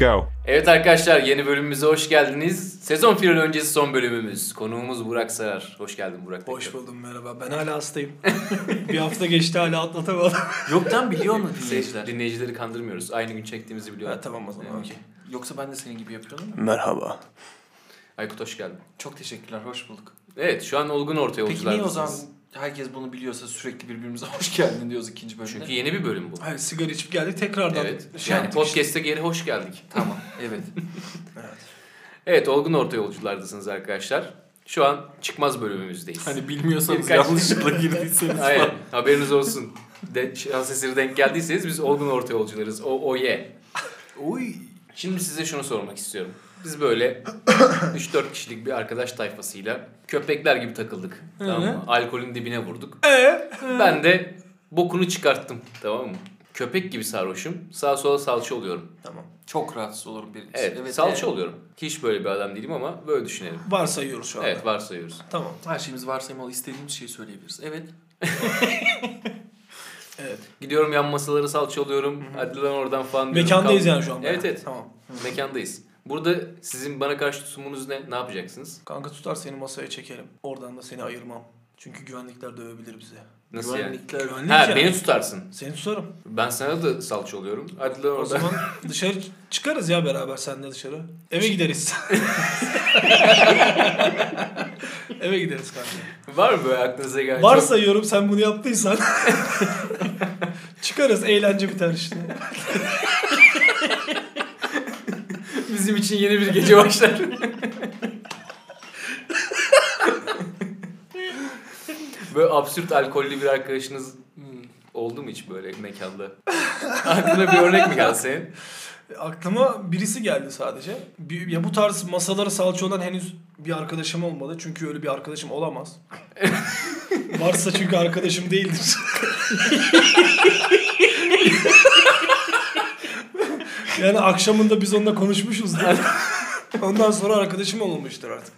Okay, go. Evet arkadaşlar yeni bölümümüze hoş geldiniz. Sezon finali öncesi son bölümümüz. Konuğumuz Burak Sarar. Hoş geldin Burak. Hoş tekrar. buldum merhaba. Ben hala hastayım. bir hafta geçti hala atlatamadım. Yoktan biliyor mu dinleyiciler? Dinleyicileri kandırmıyoruz. Aynı gün çektiğimizi biliyorlar. ha, tamam o zaman. Okey. Yoksa ben de senin gibi yapıyordum. Merhaba. Aykut hoş geldin. Çok teşekkürler, hoş bulduk. Evet şu an olgun orta Peki niye o zaman herkes bunu biliyorsa sürekli birbirimize hoş geldin diyoruz ikinci bölümde? Çünkü yeni bir bölüm bu. Hayır sigara içip geldik tekrardan. Evet. Şey yani yaptık işte. podcast'e geri hoş geldik. Tamam, evet. Evet. Evet olgun orta yolculardasınız arkadaşlar. Şu an çıkmaz bölümümüzdeyiz. Hani bilmiyorsanız Birkaç- yanlışlıkla girdiyseniz falan. Haberiniz olsun. De, şans eseri denk geldiyseniz biz olgun orta yolcularız. O, o ye. Oy. Şimdi size şunu sormak istiyorum. Biz böyle 3-4 kişilik bir arkadaş tayfasıyla köpekler gibi takıldık. Tamam mı? Alkolün dibine vurduk. Ee? Ben de bokunu çıkarttım. Tamam mı? Köpek gibi sarhoşum. Sağa sola salça oluyorum. Tamam. Çok rahatsız olurum birincisi. Evet, salça e, oluyorum. Hiç böyle bir adam değilim ama böyle düşünelim. Varsayıyoruz şu anda. Evet varsayıyoruz. Tamam. Her şeyimiz varsaymalı, istediğimiz şeyi söyleyebiliriz. Evet. Evet. Gidiyorum yan masaları salça oluyorum. Hadi lan oradan falan diyorum. Mekandayız Kalk- yani şu anda. Evet evet. Tamam. Mekandayız. Burada sizin bana karşı tutumunuz ne? Ne yapacaksınız? Kanka tutar seni masaya çekelim. Oradan da seni ayırmam. Çünkü güvenlikler dövebilir bizi. Nasıl yani? Güvenlikler. Güvenlik Ha ya. beni tutarsın. Seni tutarım. Ben sana da salça oluyorum. Hadi lan O oradan. zaman dışarı çıkarız ya beraber senle dışarı. Eve gideriz. Eve gideriz kanka. Var mı böyle aklınıza gelen? Varsayıyorum sen bunu yaptıysan. çıkarız eğlence biter işte. Bizim için yeni bir gece başlar. böyle absürt alkollü bir arkadaşınız hmm, oldu mu hiç böyle mekanda? Aklına bir örnek mi geldi senin? Aklıma birisi geldi sadece. Bir, ya bu tarz masalara salça olan henüz bir arkadaşım olmadı. Çünkü öyle bir arkadaşım olamaz. Varsa çünkü arkadaşım değildir. yani akşamında biz onunla konuşmuşuzdur. Ondan sonra arkadaşım olmuştur artık.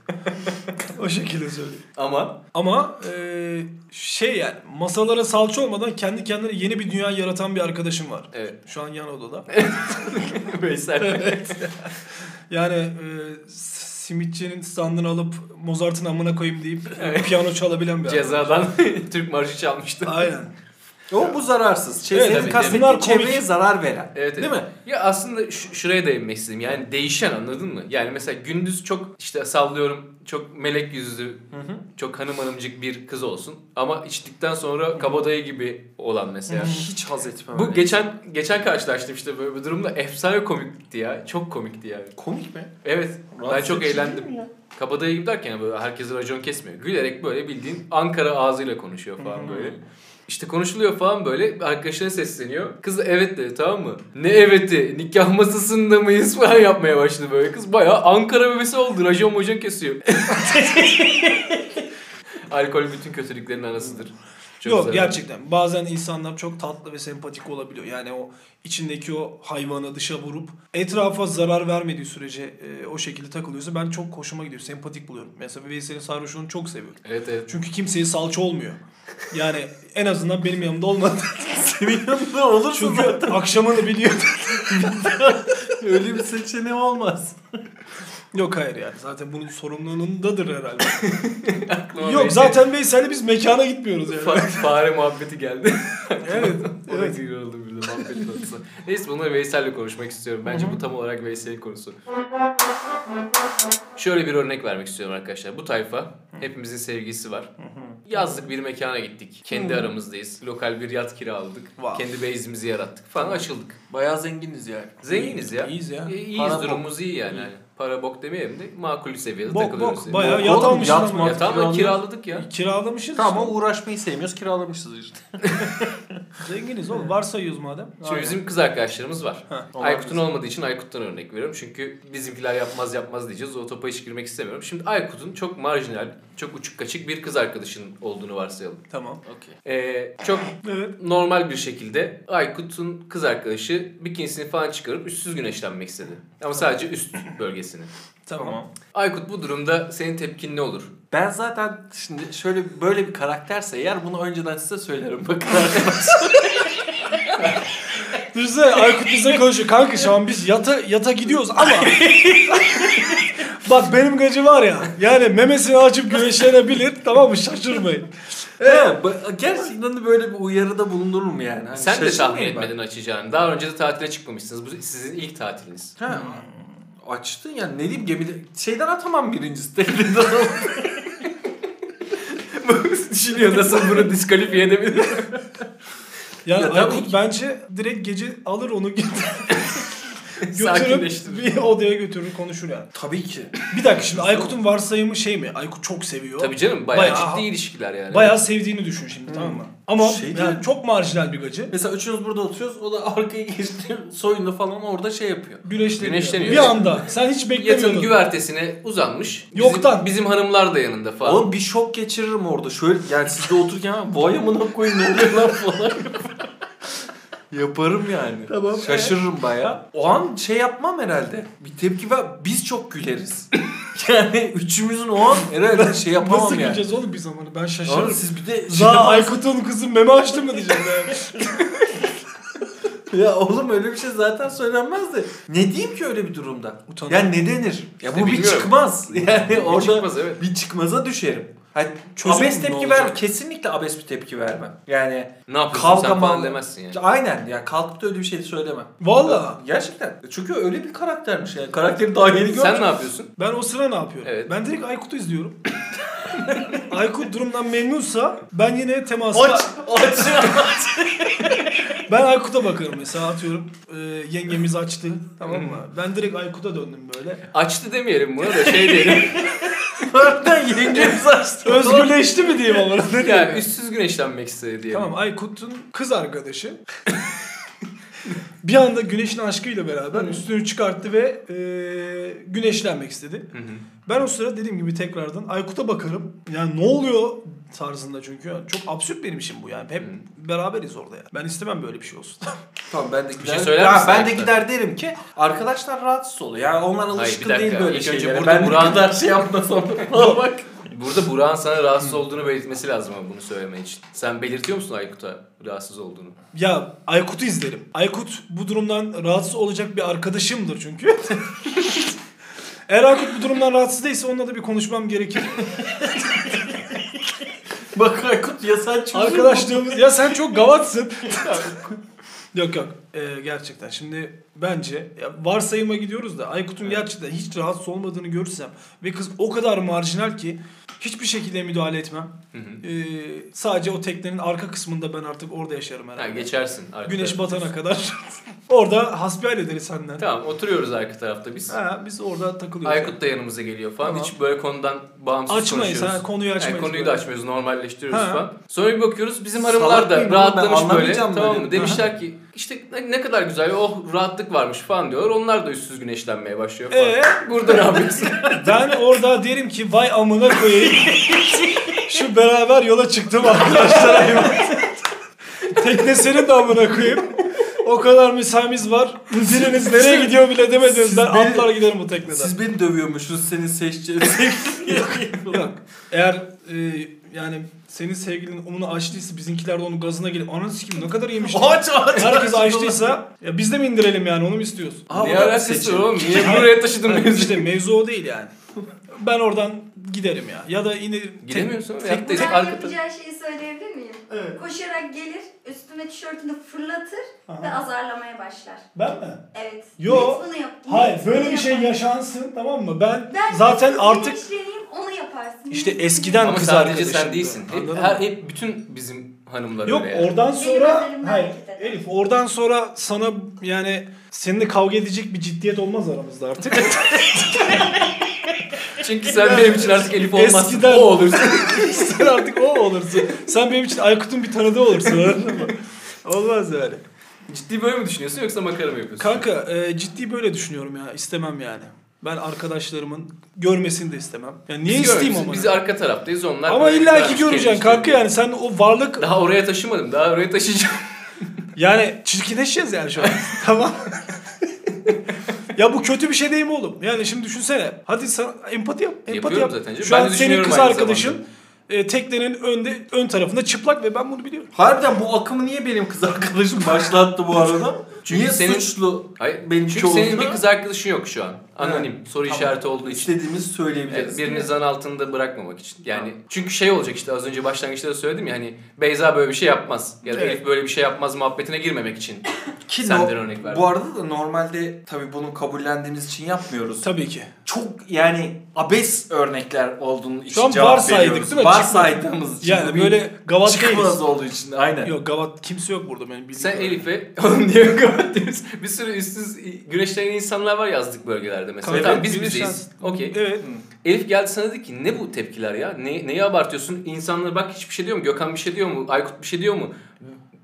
o şekilde söyleyeyim. Ama Ama e, şey yani masalara salça olmadan kendi kendine yeni bir dünya yaratan bir arkadaşım var. evet. Şu an yan odada. Veysel. Yani e, simitçinin standını alıp Mozart'ın amına koyayım deyip piyano çalabilen bir. Cezadan Türk marşı çalmıştı. Aynen. O bu zararsız. Şey, Evet, senin kastettiğin çevreye zarar veren. Evet, evet. Değil mi? Ya aslında ş- şuraya değinmek istedim. Yani değişen anladın mı? Yani mesela gündüz çok işte sallıyorum çok melek yüzlü, çok hanım hanımcık bir kız olsun. Ama içtikten sonra kabadayı gibi olan mesela. Hiç haz etmem. Bu öyle. geçen geçen karşılaştım işte böyle bir durumda efsane komikti ya. Çok komikti yani. komik mi? Evet. ben Rahatsız çok edici eğlendim. ya? Kabadayı gibi derken böyle herkese racon kesmiyor. Gülerek böyle bildiğin Ankara ağzıyla konuşuyor falan böyle. İşte konuşuluyor falan böyle arkadaşına sesleniyor. Kız da evet dedi tamam mı? Ne eveti? Nikah masasında mıyız falan yapmaya başladı böyle. Kız bayağı Ankara bebesi oldu. Racon mojon kesiyor. Alkol bütün kötülüklerin anasıdır. Çok Yok zararlı. gerçekten bazen insanlar çok tatlı ve sempatik olabiliyor. Yani o içindeki o hayvanı dışa vurup etrafa zarar vermediği sürece e, o şekilde takılıyorsa ben çok hoşuma gidiyor. Sempatik buluyorum. Mesela Veysel'in sarhoşluğunu çok seviyorum. Evet evet. Çünkü kimseye salça olmuyor. Yani en azından benim yanımda olmadı. Senin yanında olursa Çünkü zaten akşamını biliyor. öyle bir seçeneği olmaz. Yok hayır yani zaten bunun sorumluluğundadır herhalde. Aklıma Yok Veysel- zaten Veysel'le biz mekana gitmiyoruz yani. Fa- fare muhabbeti geldi. evet. Evet. evet. Oldu bir de muhabbet konusu. Neyse bunları Veysel'le konuşmak istiyorum. Bence bu tam olarak Veysel'in konusu. Şöyle bir örnek vermek istiyorum arkadaşlar. Bu tayfa hepimizin sevgisi var. Yazlık bir mekana gittik. Kendi aramızdayız. Lokal bir yat kiraladık. Wow. Kendi base'imizi yarattık falan açıldık. Bayağı zenginiz yani. Zenginiz ya. İyiyiz ya. E, İyiyiz Para bok. durumumuz iyi yani. Hani Para bok demeyelim de makul seviyede Bok takılıyoruz. bok bayağı Bok yat oğlum, almışız yat ama. mı? Ya tamam kiralıyoruz. kiraladık ya. Kiralamışız. Tamam işte. uğraşmayı sevmiyoruz kiralamışız işte. Zenginiz oğlum. Varsayıyoruz madem. Şimdi bizim kız arkadaşlarımız var. Ha. Aykut'un olmadığı için Aykut'tan örnek veriyorum. Çünkü bizimkiler yapmaz yapmaz diyeceğiz. O topa hiç girmek istemiyorum. Şimdi Aykut'un çok marjinal, çok uçuk kaçık bir kız arkadaşının olduğunu varsayalım. Tamam. Okey. Ee, çok Evet. normal bir şekilde Aykut'un kız arkadaşı bikinisini falan çıkarıp üstsüz güneşlenmek istedi. Ama sadece üst bölgesini. Tamam. Aykut bu durumda senin tepkin ne olur? Ben zaten şimdi şöyle böyle bir karakterse eğer bunu önceden size söylerim. Bakın arkadaşlar. Düşünsene Aykut bize konuşuyor. Kanka şu an biz yata, yata gidiyoruz ama Bak benim gacı var ya. Yani memesini açıp güneşlenebilir. Tamam mı? Şaşırmayın. Evet. Gerçekten böyle bir uyarıda bulunur mu yani? Hani Sen de tahmin etmedin açacağını. Daha önce de tatile çıkmamışsınız. Bu sizin ilk tatiliniz. Ha. Açtın yani ne diyeyim gemide şeyden atamam birincisi tekneden atamam. Düşünüyor nasıl bunu diskalifiye edebilir? Ya tabii Aykut bence direkt gece alır onu götürüp bir odaya götürür konuşur yani. Tabii ki. Bir dakika şimdi Aykut'un varsayımı şey mi? Aykut çok seviyor. Tabii canım bayağı, Bayağı- ciddi ilişkiler yani. Bayağı sevdiğini düşün şimdi tamam mı? Ama Şey yani değil. çok marjinal bir gacı. Mesela üçümüz burada oturuyoruz. O da arkaya geçti. Soyunda falan orada şey yapıyor. Güneşleniyor. Güneşleniyor. Bir anda. Sen hiç Yatın beklemiyordun. güvertesine uzanmış. Bizim, Yoktan. Bizim hanımlar da yanında falan. Oğlum bir şok geçiririm orada. Şöyle yani siz de otururken "Ha, vay amına koyayım ne oluyor lan falan. Yaparım yani. Tamam. Şaşırırım baya. O an şey yapmam herhalde. Bir tepki ver. Biz çok güleriz. yani üçümüzün o an herhalde şey yapamam Nasıl yani. güleceğiz oğlum biz zamanı? Ben Oğlum şaşırırım. siz bir de şey Za Aykut'un kızı meme açtı mı diyeceğim yani. Ya oğlum öyle bir şey zaten söylenmez de. Ne diyeyim ki öyle bir durumda? Utanırım. Ya ne denir? Ya İşte bu bir bilmiyorum. çıkmaz. Yani Bir orada çıkmaz, evet. bir çıkmaza düşerim. Çözüm abes tepki vermem. Kesinlikle abes bir tepki vermem. Yani Ne yapıyorsun Kavga sen falan demezsin yani. aynen ya kalkıp da öyle bir şey söylemem. Valla. Gerçekten. Çünkü öyle bir karaktermiş yani. Karakteri daha yeni gördüm. Sen ne yapıyorsun? Ben o sıra ne yapıyorum? Evet. Ben direkt Aykut'u izliyorum. Aykut durumdan memnunsa ben yine temasta... Aç, aç. Ben Aykut'a bakarım mesela atıyorum. E, yengemiz açtı tamam mı? Ben direkt Aykut'a döndüm böyle. Açtı demeyelim buna da şey diyelim. Harbiden yengemiz açtı. Özgürleşti mi diyeyim ama ne diyeyim yani ya? üstsüz güneşlenmek istedi diyelim. Tamam Aykut'un kız arkadaşı. bir anda güneşin aşkıyla beraber üstünü çıkarttı ve e, güneşlenmek istedi. Hı hı. Ben o sırada dediğim gibi tekrardan Aykut'a bakarım. Yani ne oluyor tarzında çünkü. Yani çok absürt benim işim bu yani. Hep beraberiz orada yani. Ben istemem böyle bir şey olsun. Tamam ben de gider. şey söyler Ya ben de gider derim ki arkadaşlar rahatsız oluyor. Yani onlar Hayır, bir alışkın dakika. değil böyle İlk önce şeylere. burada ben Burak'ın- şey yapmasam. bak. Burada Burak'ın sana rahatsız olduğunu belirtmesi lazım ama bunu söylemen için. Sen belirtiyor musun Aykut'a rahatsız olduğunu? Ya Aykut'u izlerim. Aykut bu durumdan rahatsız olacak bir arkadaşımdır çünkü. Eğer Aykut bu durumdan rahatsız değilse onunla da bir konuşmam gerekir. Bak Aykut ya sen çözüm. Arkadaşlığımız... Ya sen çok gavatsın. yok yok. Ee, gerçekten. Şimdi bence ya varsayıma gidiyoruz da Aykut'un gerçekten hiç rahatsız olmadığını görürsem ve kız o kadar marjinal ki hiçbir şekilde müdahale etmem. Hı hı. Ee, sadece o teknenin arka kısmında ben artık orada yaşarım Ha, herhalde. geçersin. arka Güneş tarafa. batana kadar. orada hasbihal ederiz senden. Tamam oturuyoruz arka tarafta biz. Ha, biz orada takılıyoruz. Aykut da yanımıza geliyor falan. Tamam. Hiç böyle konudan bağımsız Açmayız konuşuyoruz. ha konuyu açmayız. Yani konuyu da böyle. açmıyoruz, normalleştiriyoruz Ha. falan. Sonra bir bakıyoruz bizim hanımlar da rahatlamış böyle. Tamam mı? Demişler ki işte ne, kadar güzel oh rahatlık varmış falan diyorlar. Onlar da üstsüz güneşlenmeye başlıyor falan. Ee? Burada ne yapıyorsun? Ben orada derim ki vay amına koyayım. Şu beraber yola çıktım arkadaşlar. Tekne senin de amına koyayım. O kadar mesaimiz var. Biriniz nereye gidiyor bile demediniz. Ben beni- atlar giderim bu tekneden. Siz beni dövüyormuşsunuz senin seçeceğin Yok. Eğer e, yani senin sevgilin onu açtıysa bizimkiler de onun gazına gelip ananı sikeyim ne kadar yemiş. Aç aç. Herkes açtıysa ya biz de mi indirelim yani onu mu Niye o da alakası var oğlum? Niye buraya taşıdın mevzuyu? işte mevzu o değil yani. Ben oradan giderim ya. Ya da yine Gidemiyorsun. Tek- Yaptı Ben arka yapacağı şeyi söyleyebilir miyim? Evet. Koşarak gelir, üstüne tişörtünü fırlatır Aha. ve azarlamaya başlar. Ben mi? Evet. Yo. Net bunu yap. Hayır böyle bir şey yaşansın tamam mı? Ben, Ben zaten artık onu yaparsın. işte eskiden Ama kız sadece arkadaşım. sen değilsin. Hep, her, hep bütün bizim hanımlar Yok öyle yani. oradan sonra hayır. Elif oradan sonra sana yani seninle kavga edecek bir ciddiyet olmaz aramızda artık. Çünkü sen benim için artık Elif olmazsın. Eskiden- O olursun. sen artık o olursun. Sen benim için Aykut'un bir tanıdığı olursun anladın mı? Olmaz yani. Ciddi böyle mi düşünüyorsun yoksa makara mı yapıyorsun? Kanka e, ciddi böyle düşünüyorum ya. istemem yani. Ben arkadaşlarımın görmesini de istemem. Yani niye Biz isteyeyim ama? Biz arka taraftayız onlar. ama illa ki göreceksin kanka yani sen o varlık Daha oraya taşımadım. Daha oraya taşıyacağım. yani çirkinleşeceğiz yani şu an. tamam. ya bu kötü bir şey değil mi oğlum? Yani şimdi düşünsene. Hadi sen empati yap. Empati Yapıyorum yap. zaten canım. Şu Ben an senin kız arkadaşın zamanda. e, teknenin önde ön tarafında çıplak ve ben bunu biliyorum. Harbiden bu akımı niye benim kız arkadaşım başlattı bu arada? Çünkü Niye senin suçlu Hayır, Benim çünkü çoğunluğu- senin bir kız arkadaşın yok şu an. Anonim. Soru Tamam. işareti olduğu için. istediğimizi söyleyebiliriz. Evet, birini zan altında bırakmamak için. Yani çünkü şey olacak işte az önce başlangıçta da söyledim ya hani Beyza böyle bir şey yapmaz ya da Evet. Elif böyle bir şey yapmaz muhabbetine girmemek için. Ki Senden no- örnek ver. Bu arada da normalde tabii bunu kabullendiğimiz için yapmıyoruz. Tabii ki. Çok yani abes örnekler olduğunu için Şu an cevap varsaydık veriyoruz. değil mi? Varsaydığımız için. Yani böyle gavat çıkmaz değiliz. olduğu için aynen. Yok gavat kimse yok burada benim bildiğim. Sen. Elif'e oğlum niye kapatıyoruz? Bir sürü üstsüz güneşlenen insanlar var yazlık bölgelerde mesela. Evet, tamam biz bizeyiz. Okey. Evet. Elif geldi sana dedi ki ne bu tepkiler ya? Ne, neyi abartıyorsun? İnsanlara bak hiçbir şey diyor mu? Gökhan bir şey diyor mu? Aykut bir şey diyor mu?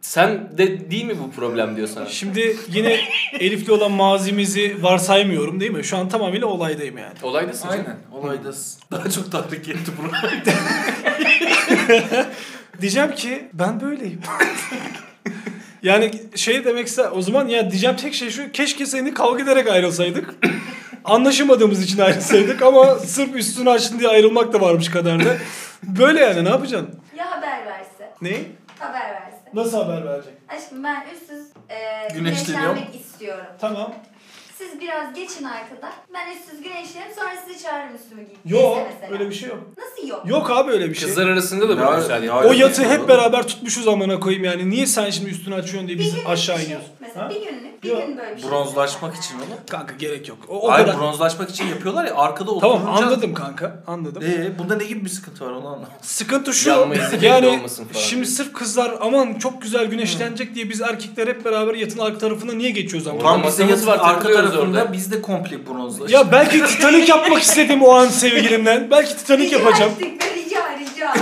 Sen de değil mi bu problem diyor sana. Şimdi yine Elif'le olan mazimizi varsaymıyorum değil mi? Şu an tamamıyla olaydayım yani. Olaydasın canım. Aynen. Olayda daha çok tahrik etti bunu. Diyeceğim ki ben böyleyim. yani şey demek ister o zaman ya diyeceğim tek şey şu keşke seni kavga ederek ayrılsaydık. Anlaşamadığımız için ayrılsaydık ama sırf üstünü açtın diye ayrılmak da varmış kaderde. Böyle yani ne yapacaksın? Ya haber verse. Ne? Haber verse. Nasıl haber verecek? Aşkım ben üstsüz e, güneşlenmek istiyorum. Tamam. Siz biraz geçin arkada. Ben üstsüz güneşlerim sonra sizi çağırırım üstümü giyip. Yok öyle bir şey yok. Nasıl yok? Yok abi öyle bir şey. Kızlar arasında da güzel ya- ya. O yatı hep beraber tutmuşuz amına koyayım yani. Niye sen şimdi üstünü açıyorsun diye Bir biz aşağı bir şey. iniyoruz? Mesela Ha? bir günlük, bir Yok. gün böyle bir şey. Bronzlaşmak için oğlum. Kanka gerek yok. O, o Hayır kadar. bronzlaşmak için yapıyorlar ya arkada oturunca. Tamam anladım kanka. Anladım. Ee, bunda ne gibi bir sıkıntı var onu anlamadım. Sıkıntı şu yani şimdi sırf kızlar aman çok güzel güneşlenecek diye biz erkekler hep beraber yatın arka tarafına niye geçiyoruz ama? Orada Tam bizde masamız yatın var, arka takılıyoruz tarafında orada. biz de komple bronzlaştık. Ya belki Titanic yapmak istedim o an sevgilimden. Belki Titanic Rica yapacağım. rica rica.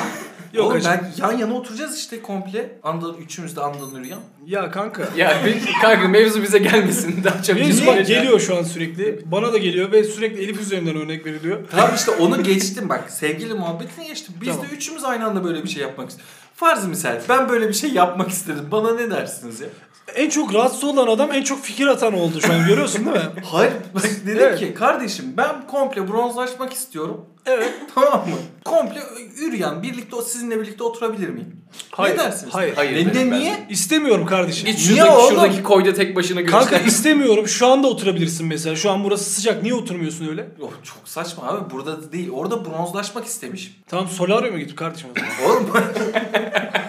Yok Oğlum ben yan yana oturacağız işte komple. Andan üçümüz de andan yürüyen. Ya kanka. Ya bir, kanka mevzu bize gelmesin. Daha çok Mevzu bak geliyor şu an sürekli. Bana da geliyor ve sürekli Elif üzerinden örnek veriliyor. Tamam işte onu geçtim bak. Sevgili muhabbetini geçtim. Biz Tamam. de üçümüz aynı anda böyle bir şey yapmak istedik. Farz misal ben böyle bir şey yapmak istedim. Bana ne dersiniz ya? En çok rahatsız olan adam en çok fikir atan oldu şu an görüyorsun değil mi? Hayır bak dedim Evet. ki kardeşim ben komple bronzlaşmak istiyorum. Evet. Tamam mı? Komple yürüyen birlikte o sizinle birlikte oturabilir miyim? Hayır. Ne dersiniz? Hayır. Hayır Ne, ne, ben. niye? İstemiyorum kardeşim. Git Niye şuradaki, oğlum? şuradaki koyda tek başına Kanka güneşlen. istemiyorum. Şu anda oturabilirsin mesela. Şu an burası sıcak. Niye oturmuyorsun öyle? Yok çok saçma abi. Burada değil. Orada bronzlaşmak istemişim. Tamam solaryuma git kardeşim o zaman. Oğlum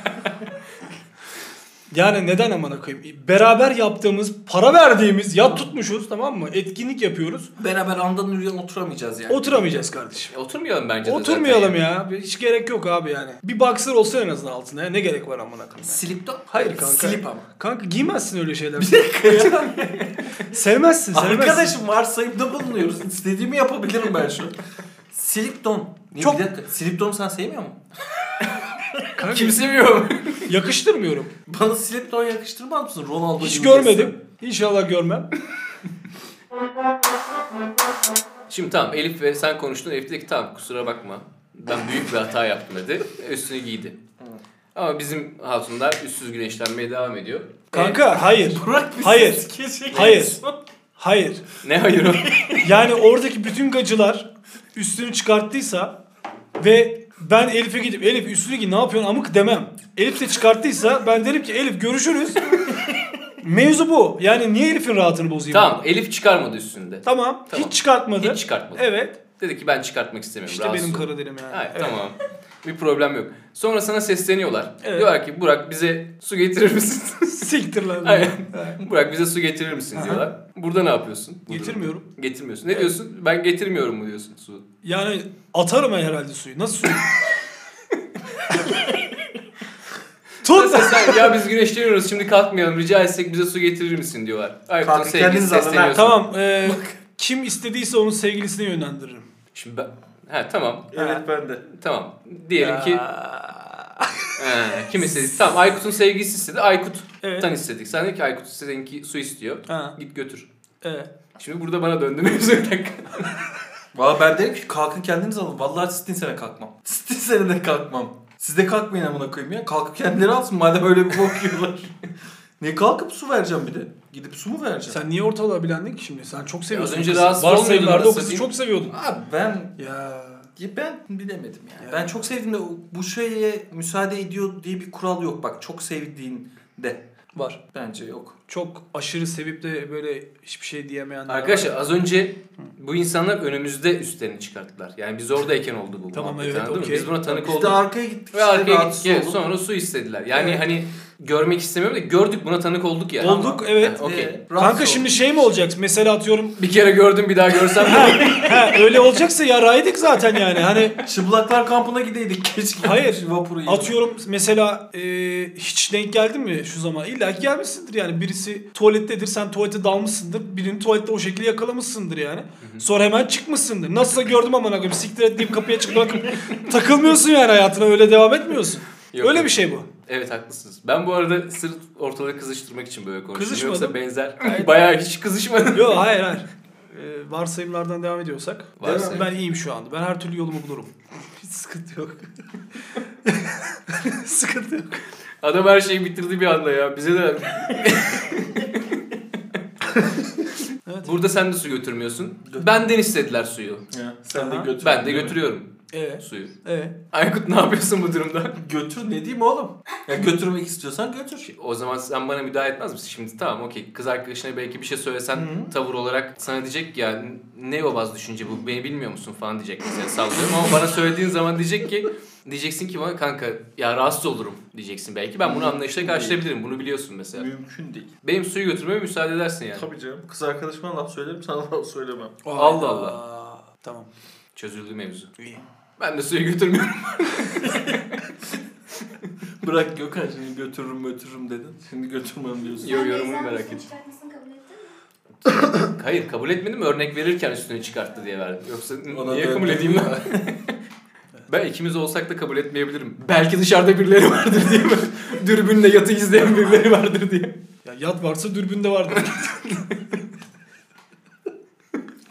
Yani neden amına koyayım? Beraber yaptığımız, para verdiğimiz, yat tutmuşuz tamam mı? Etkinlik yapıyoruz. beraber andan yürüyen oturamayacağız yani. Oturamayacağız kardeşim. E, Oturmayalım bence de Oturmayalım zaten ya. Hiç gerek yok abi yani. Bir boxer olsa en azından altında ya. Ne gerek var amına koyayım? ya? Slip de Hayır kanka. Slip ama. Kanka giymezsin öyle şeyler. Bir dakika ya. sevmezsin, sevmezsin. Arkadaşım varsayımda bulunuyoruz. İstediğimi yapabilirim ben şu an. Slip don. Niye Çok- bir dakika. Slip don sen sevmiyor musun? Kanka, Kim seviyor? yakıştırmıyorum. Bana slip don yakıştırmaz mısın? Ronaldo Hiç görmedim. İnşallah görmem. Şimdi tamam Elif ve sen konuştun. Elif dedi ki tamam kusura bakma. Ben büyük bir hata yaptım dedi. Üstünü giydi. Ama bizim hatunlar üstsüz güneşlenmeye devam ediyor. Kanka hayır. kesin. Bırak bir Hayır. Hayır. Hayır. E, ne hayır o? Yani oradaki bütün gacılar üstünü çıkarttıysa ve ben Elif'e gidip Elif üstünü giy ne yapıyorsun amık demem. Elif de çıkarttıysa ben derim ki Elif görüşürüz. Mevzu bu. Yani niye Elif'in rahatını bozayım? tamam Elif çıkarmadı üstünde. Tamam. Tamam. Hiç çıkartmadı. Hiç çıkartmadı. Evet. Dedi ki ben çıkartmak istemiyorum. İşte rahatsız benim oldum. kara yani. Hayır Evet. tamam. Bir problem yok. Sonra sana sesleniyorlar. Evet. Diyorlar ki Burak bize su getirir misin? Siktir lan. Aynen. Evet. Burak bize su getirir misin Aha. diyorlar. Burada ne yapıyorsun? Bu Getirmiyorum. durumda? Getirmiyorsun. Ne diyorsun? Ben getirmiyorum mu diyorsun su? Yani atarım ben herhalde suyu. Nasıl suyu? Tut. Ya biz güneşleniyoruz şimdi kalkmayalım rica etsek bize su getirir misin diyorlar. Kanka, sevgilisi sesleniyorsun. tamam. e, kim istediyse onun sevgilisine yönlendiririm. Şimdi ben... Ha tamam. Evet ben de. Tamam. Diyelim ki he, kim istedi? Tamam Aykut'un sevgilisi istedi. Aykut'tan Evet. istedik. Sen dedin ki Aykut istedin ki su istiyor. Ha. Git götür. Evet. Şimdi burada bana döndü mevzu bir dakika. Valla ben derim ki kalkın kendiniz alın. Vallahi sizin sene kalkmam. Sizin sene de kalkmam. Siz de kalkmayın amına koyayım ya. Kalkıp kendileri alsın madem öyle bir bok yiyorlar. Niye kalkıp su vereceğim bir de? Gidip su mu vereceğim? Sen niye ortalığa bilendin ki şimdi? Sen çok seviyorsun. önce kızı. rahatsız Varsayımlarda olmuyordun o kızı çok seviyordun. Abi ben Ya. ya ben bilemedim yani. Ya. Ben çok sevdiğimde bu şeye müsaade ediyor diye bir kural yok. Bak çok sevdiğinde Var. bence yok. çok aşırı sevip de böyle hiçbir şey diyemeyenler Arkadaşlar var. az önce bu insanlar önümüzde üstlerini çıkarttılar. Yani biz oradayken oldu bu Tamam, muhabbet, evet, okey. Biz buna tanık Biz de olduk. arkaya gittik. Ve işte, arkaya rahatsız gittik. Evet, olduk. sonra su istediler. Yani Evet. hani görmek istemiyorum da gördük buna tanık olduk yani. Olduk, evet. Ha, Okey. Ee, rahatsız Kanka olduk. şimdi şey mi olacak? Mesela atıyorum Bir kere gördüm bir daha görsem de ha, öyle olacaksa yaraydık zaten yani. Hani Çıplaklar kampına gideydik keşke. Hayır. Vapuru. Atıyorum mesela e, hiç denk geldin mi şu zaman? İlla ki gelmişsindir yani. Birisi tuvalettedir sen tuvalete dalmışsındır. Birini tuvalette o şekilde yakalamışsındır yani. Sonra hemen çıkmışsındır. Nasılsa gördüm amına koyayım. Siktir et deyip kapıya çıkıp takılmıyorsun yani hayatına. Öyle devam etmiyorsun. Yok, öyle yok. bir şey bu. Evet haklısınız. Ben bu arada sırf ortalığı kızıştırmak için böyle konuşuyorum. Kızışmadım. Yoksa benzer. Bayağı hiç kızışmadım. Yok hayır hayır. E, varsayımlardan devam ediyorsak. Varsayım. Ben iyiyim şu anda. Ben her türlü yolumu bulurum. Hiç sıkıntı yok. sıkıntı yok. Adam her şeyi bitirdi bir anda ya. Bize de... Evet. Burada sen de su götürmüyorsun. Benden istediler suyu. Ya, sen de Aha. götür. Ben de götürüyorum Evet. suyu. Evet. Aykut ne yapıyorsun bu durumda? Götür ne diyeyim oğlum? Ya götürmek istiyorsan götür. O zaman sen bana müdahale etmez misin? Şimdi tamam okey kız arkadaşına belki bir şey söylesen Hı. tavır olarak sana diyecek ya ne yobaz düşünce bu beni bilmiyor musun falan diyecek mesela sallıyorum ama bana söylediğin zaman diyecek ki diyeceksin ki bana kanka ya rahatsız olurum diyeceksin belki ben bunu anlayışla karşılayabilirim bunu biliyorsun mesela. Mümkün değil. Benim suyu götürmeme müsaade edersin yani. Tabii canım. Kız arkadaşıma laf söylerim sana laf söylemem. Allah Allah. Tamam. Çözüldü mevzu. İyi. Ben de suyu götürmüyorum. Bırak Gökhan şimdi götürürüm götürürüm dedin. Şimdi götürmem diyorsun. Yo, Beyza'nın merak ettim. Hayır kabul etmedim örnek verirken üstüne çıkarttı diye verdim. Yoksa Ona niye kabul edeyim lan? Ben ikimiz olsak da kabul etmeyebilirim. Belki dışarıda birileri vardır diye mi? Dürbünle yatı izleyen birileri vardır diye. Ya yat varsa dürbünde vardır.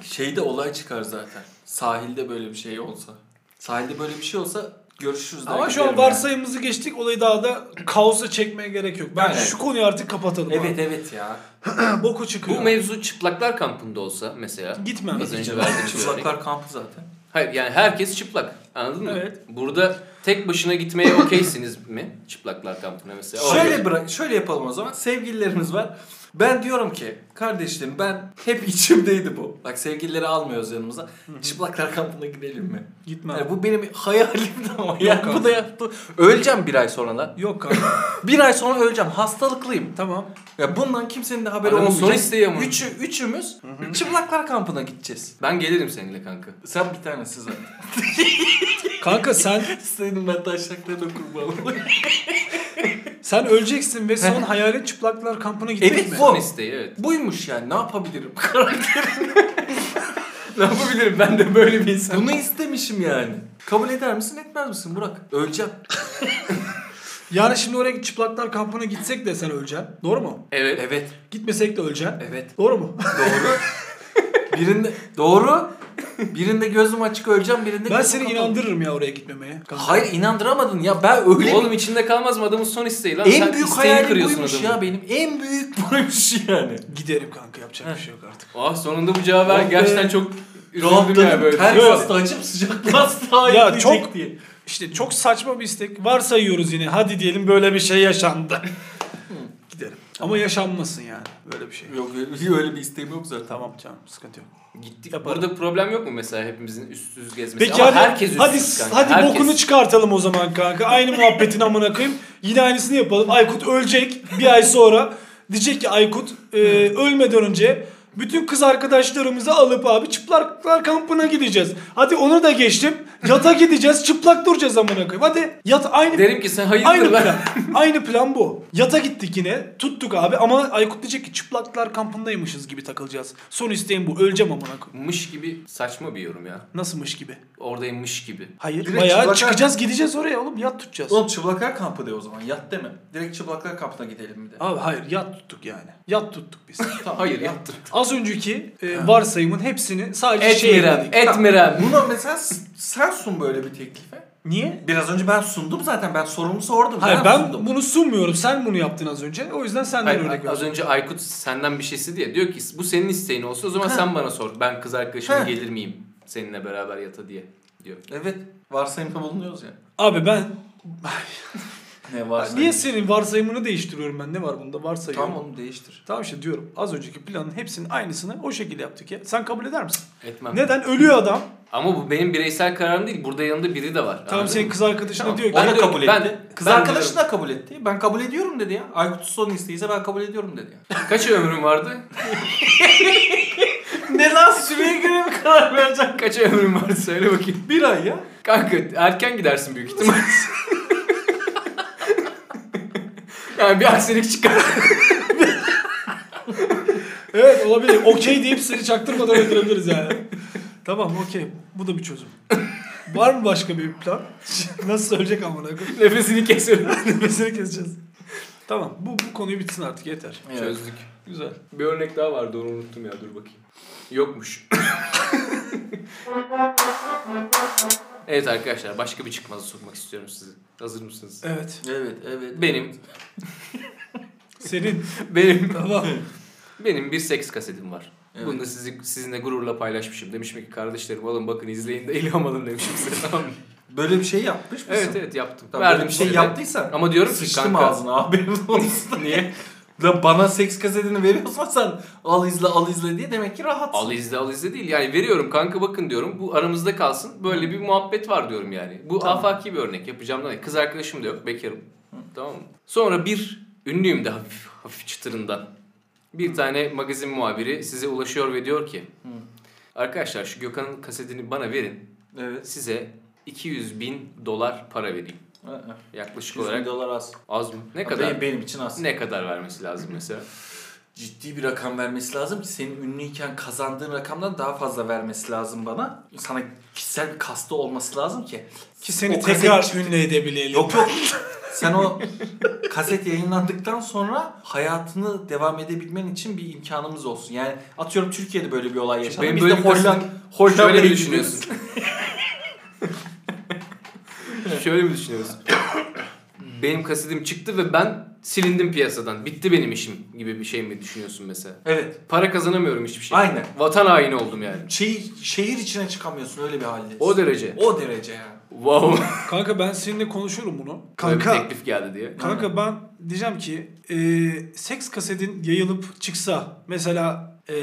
Şeyde olay çıkar zaten. Sahilde böyle bir şey olsa. Sahilde böyle bir şey olsa görüşürüz. Ama şu an giderim yani. varsayımımızı geçtik. Olayı daha da kaosa çekmeye gerek yok. Ben Evet. şu konuyu artık kapatalım. Evet evet ya. abi. Boku çıkıyor. Bu mevzu çıplaklar kampında olsa mesela. Gitmem. Az önce verdiğim. Çıplaklar kampı zaten. Hayır yani herkes çıplak. Anladın mı? Evet. Burada tek başına gitmeye okeysiniz mi? Çıplaklar kampına mesela. Şöyle bırak, şöyle yapalım o zaman. Sevgililerimiz var. Ben diyorum ki kardeşlerim ben hep içimdeydi bu. Bak sevgilileri almıyoruz yanımıza. Çıplaklar kampına gidelim mi? Gitmem. Yani bu benim hayalimdi ama yani kanka. bu da yaptı. Öleceğim bir ay sonra da. Yok kanka. Bir ay sonra öleceğim. Hastalıklıyım. tamam. Ya bundan kimsenin de haberi Adamın olmayacak. son isteği ama. Üçü, üçümüz çıplaklar kampına gideceğiz. Ben gelirim seninle kanka. Sen bir tanesi zaten. Kanka sen Senin ben taşaklarına kurban. Sen öleceksin ve son hayalin çıplaklar kampına gitmek Evet, mi? bu. Son isteği evet. Buymuş yani ne yapabilirim? ne yapabilirim ben de böyle bir insan. Bunu istemişim yani. Kabul eder misin etmez misin Burak? Öleceğim. Yani şimdi oraya çıplaklar kampına gitsek de sen öleceksin. Doğru mu? Evet. Evet. Gitmesek de öleceksin. Evet. Doğru mu? Doğru. birinde doğru. Birinde gözüm açık öleceğim, birinde ben gözüm seni kapalı. inandırırım ya oraya gitmemeye. Kanka. Hayır inandıramadın ya ben öyle Oğlum içinde kalmaz mı adamın son isteği lan? en Sen büyük isteğini hayalim kırıyorsun buymuş adamın. ya benim. En büyük buymuş yani. Giderim kanka yapacak bir şey yok artık. Ah sonunda bu cevabı ver. Oh be. Gerçekten çok üzüldüm ya Rahatladım. böyle. Her Yok. hasta açıp sıcak hasta Ya ya çok- diye. İşte çok saçma bir istek. Varsayıyoruz yine. Hadi diyelim böyle bir şey yaşandı. Ama yaşanmasın yani. Böyle bir şey. Yok öyle, öyle bir isteğim yok zaten. Tamam canım sıkıntı yok. Gittik. Yaparım. Burada problem yok mu mesela hepimizin üstsüz gezmesi? Peki Ama hadi, herkes üstsüz hadi, kanka. hadi herkes. bokunu çıkartalım o zaman kanka. Aynı muhabbetin amına koyayım. Yine aynısını yapalım. Aykut ölecek bir ay sonra. Diyecek ki Aykut e, ölmeden önce bütün kız arkadaşlarımızı alıp abi çıplaklar kampına gideceğiz. Hadi onu da geçtim. Yata gideceğiz. Çıplak duracağız amına koyayım. Hadi yat aynı Derim ki sen hayırdır Aynı lan. plan. Aynı plan bu. Yata gittik yine. Tuttuk abi ama Aykut diyecek ki çıplaklar kampındaymışız gibi takılacağız. Son isteğim bu. Öleceğim amına koyayım. Mış gibi saçma bir yorum ya. Nasılmış gibi? Oradaymış gibi. Hayır. Direkt bayağı çıplaklar- çıkacağız gideceğiz oraya oğlum. Yat tutacağız. Oğlum çıplaklar kampı de o zaman. Yat deme. Direkt çıplaklar kampına gidelim bir de. Abi hayır yat tuttuk yani. Yat tuttuk biz. Tamam, Hayır yat. Az önceki e, varsayımın hepsini sadece şey Etmirem. Buna mesela s- sen sun böyle bir teklife. Niye? Biraz önce ben sundum zaten. Ben sorumu sordum. Hayır ben sundum. bunu sunmuyorum. Sen bunu yaptın az önce. O yüzden senden Hayır, örnek az önce Aykut senden bir şeysi diye. Diyor ki bu senin isteğin olsun o zaman Ha. sen bana sor. Ben kız arkadaşımla Ha. gelir miyim seninle beraber yata diye diyor. Evet. Varsayımda bulunuyoruz ya. Abi ben Ne varsa. Niye senin varsayımını değiştiriyorum ben? Ne var bunda? Varsayıyorum. Tamam onu değiştir. Tamam işte diyorum. Az önceki planın hepsinin aynısını o şekilde yaptık ya. Sen kabul eder misin? Etmem. Neden? Ölüyor adam. Ama bu benim bireysel kararım değil. Burada yanında biri de var. Tamam Anladın senin mı? kız arkadaşına Tamam. diyor ki O da kabul ki ben- etti. Kız ben da kabul etti. Ben kabul ediyorum dedi ya. Aykut son isteyse ben kabul ediyorum dedi ya. Kaç ömrüm vardı? ne lan süreye göre mi karar vereceksin? Kaç ömrüm vardı söyle bakayım. Bir ay ya. Kanka erken gidersin büyük ihtimal. yani bir aksilik çıkar. Evet olabilir. Okey deyip seni çaktırmadan öldürebiliriz yani. tamam okey. Bu da bir çözüm. Var mı başka bir plan? Nasıl söyleyecek amına koyayım? Nefesini kesiyorum. Nefesini keseceğiz. Tamam bu, bu konuyu bitsin artık yeter. Çözdük. Güzel. Bir örnek daha vardı onu unuttum ya dur bakayım. Yokmuş. evet arkadaşlar başka bir çıkmaza sokmak istiyorum sizi. Hazır mısınız? Evet. Evet evet. Benim, Senin. benim, Tamam. benim bir seks kasetim var. Evet. Bunu da sizi, sizinle gururla paylaşmışım. Demişim ki kardeşlerim alın bakın izleyin de ilham alın demişim size tamam mı? Böyle bir şey yapmış mısın? Evet evet yaptım. Tamam, böyle bir şey size. yaptıysan Ama diyorum ki sıçtım kanka. ağzına haberin olsun. Niye? Lan bana seks kasetini veriyorsan sen al izle al izle diye demek ki rahatsın. Al izle al izle değil. Yani veriyorum kanka bakın diyorum. Bu aramızda kalsın. Böyle bir muhabbet var diyorum yani. Bu Tamam. afaki bir örnek. Yapacağım da. Kız arkadaşım da yok. Bekarım. Tamam mı? Sonra bir ünlüyüm de hafif, hafif çıtırından. Bir tane magazin muhabiri size ulaşıyor ve diyor ki Hı. Arkadaşlar şu Gökhan'ın kasetini bana verin. Evet. Size 200 bin dolar para vereyim. Hı Yaklaşık 200 bin olarak dolar az. az mı? Ne Ha, kadar? Benim, için az. Ne kadar vermesi lazım mesela? Ciddi bir rakam vermesi lazım ki senin ünlüyken kazandığın rakamdan daha fazla vermesi lazım bana. Sana kişisel bir kastı olması lazım ki. Ki seni O kaset tekrar çıktı. ünlü edebilelim. Yok yok. Sen o kaset yayınlandıktan sonra hayatını devam edebilmen için bir imkanımız olsun. Yani atıyorum Türkiye'de böyle bir olay yaşandı. Benim Biz böyle de bir kaset- Holland, Hollanda'ya Şöyle mi gidiyoruz. düşünüyorsun? Şöyle mi düşünüyorsun? Benim kasetim çıktı ve ben silindim piyasadan. Bitti benim işim gibi bir şey mi düşünüyorsun mesela? Evet. Para kazanamıyorum hiçbir şey. Aynen. Vatan haini oldum yani. Şey, şehir içine çıkamıyorsun öyle bir halde. O derece. O derece yani. Wow. Kanka ben seninle konuşuyorum bunu. Böyle bir Kanka. teklif geldi diye. Kanka ben diyeceğim ki e, seks kasetin yayılıp çıksa mesela e,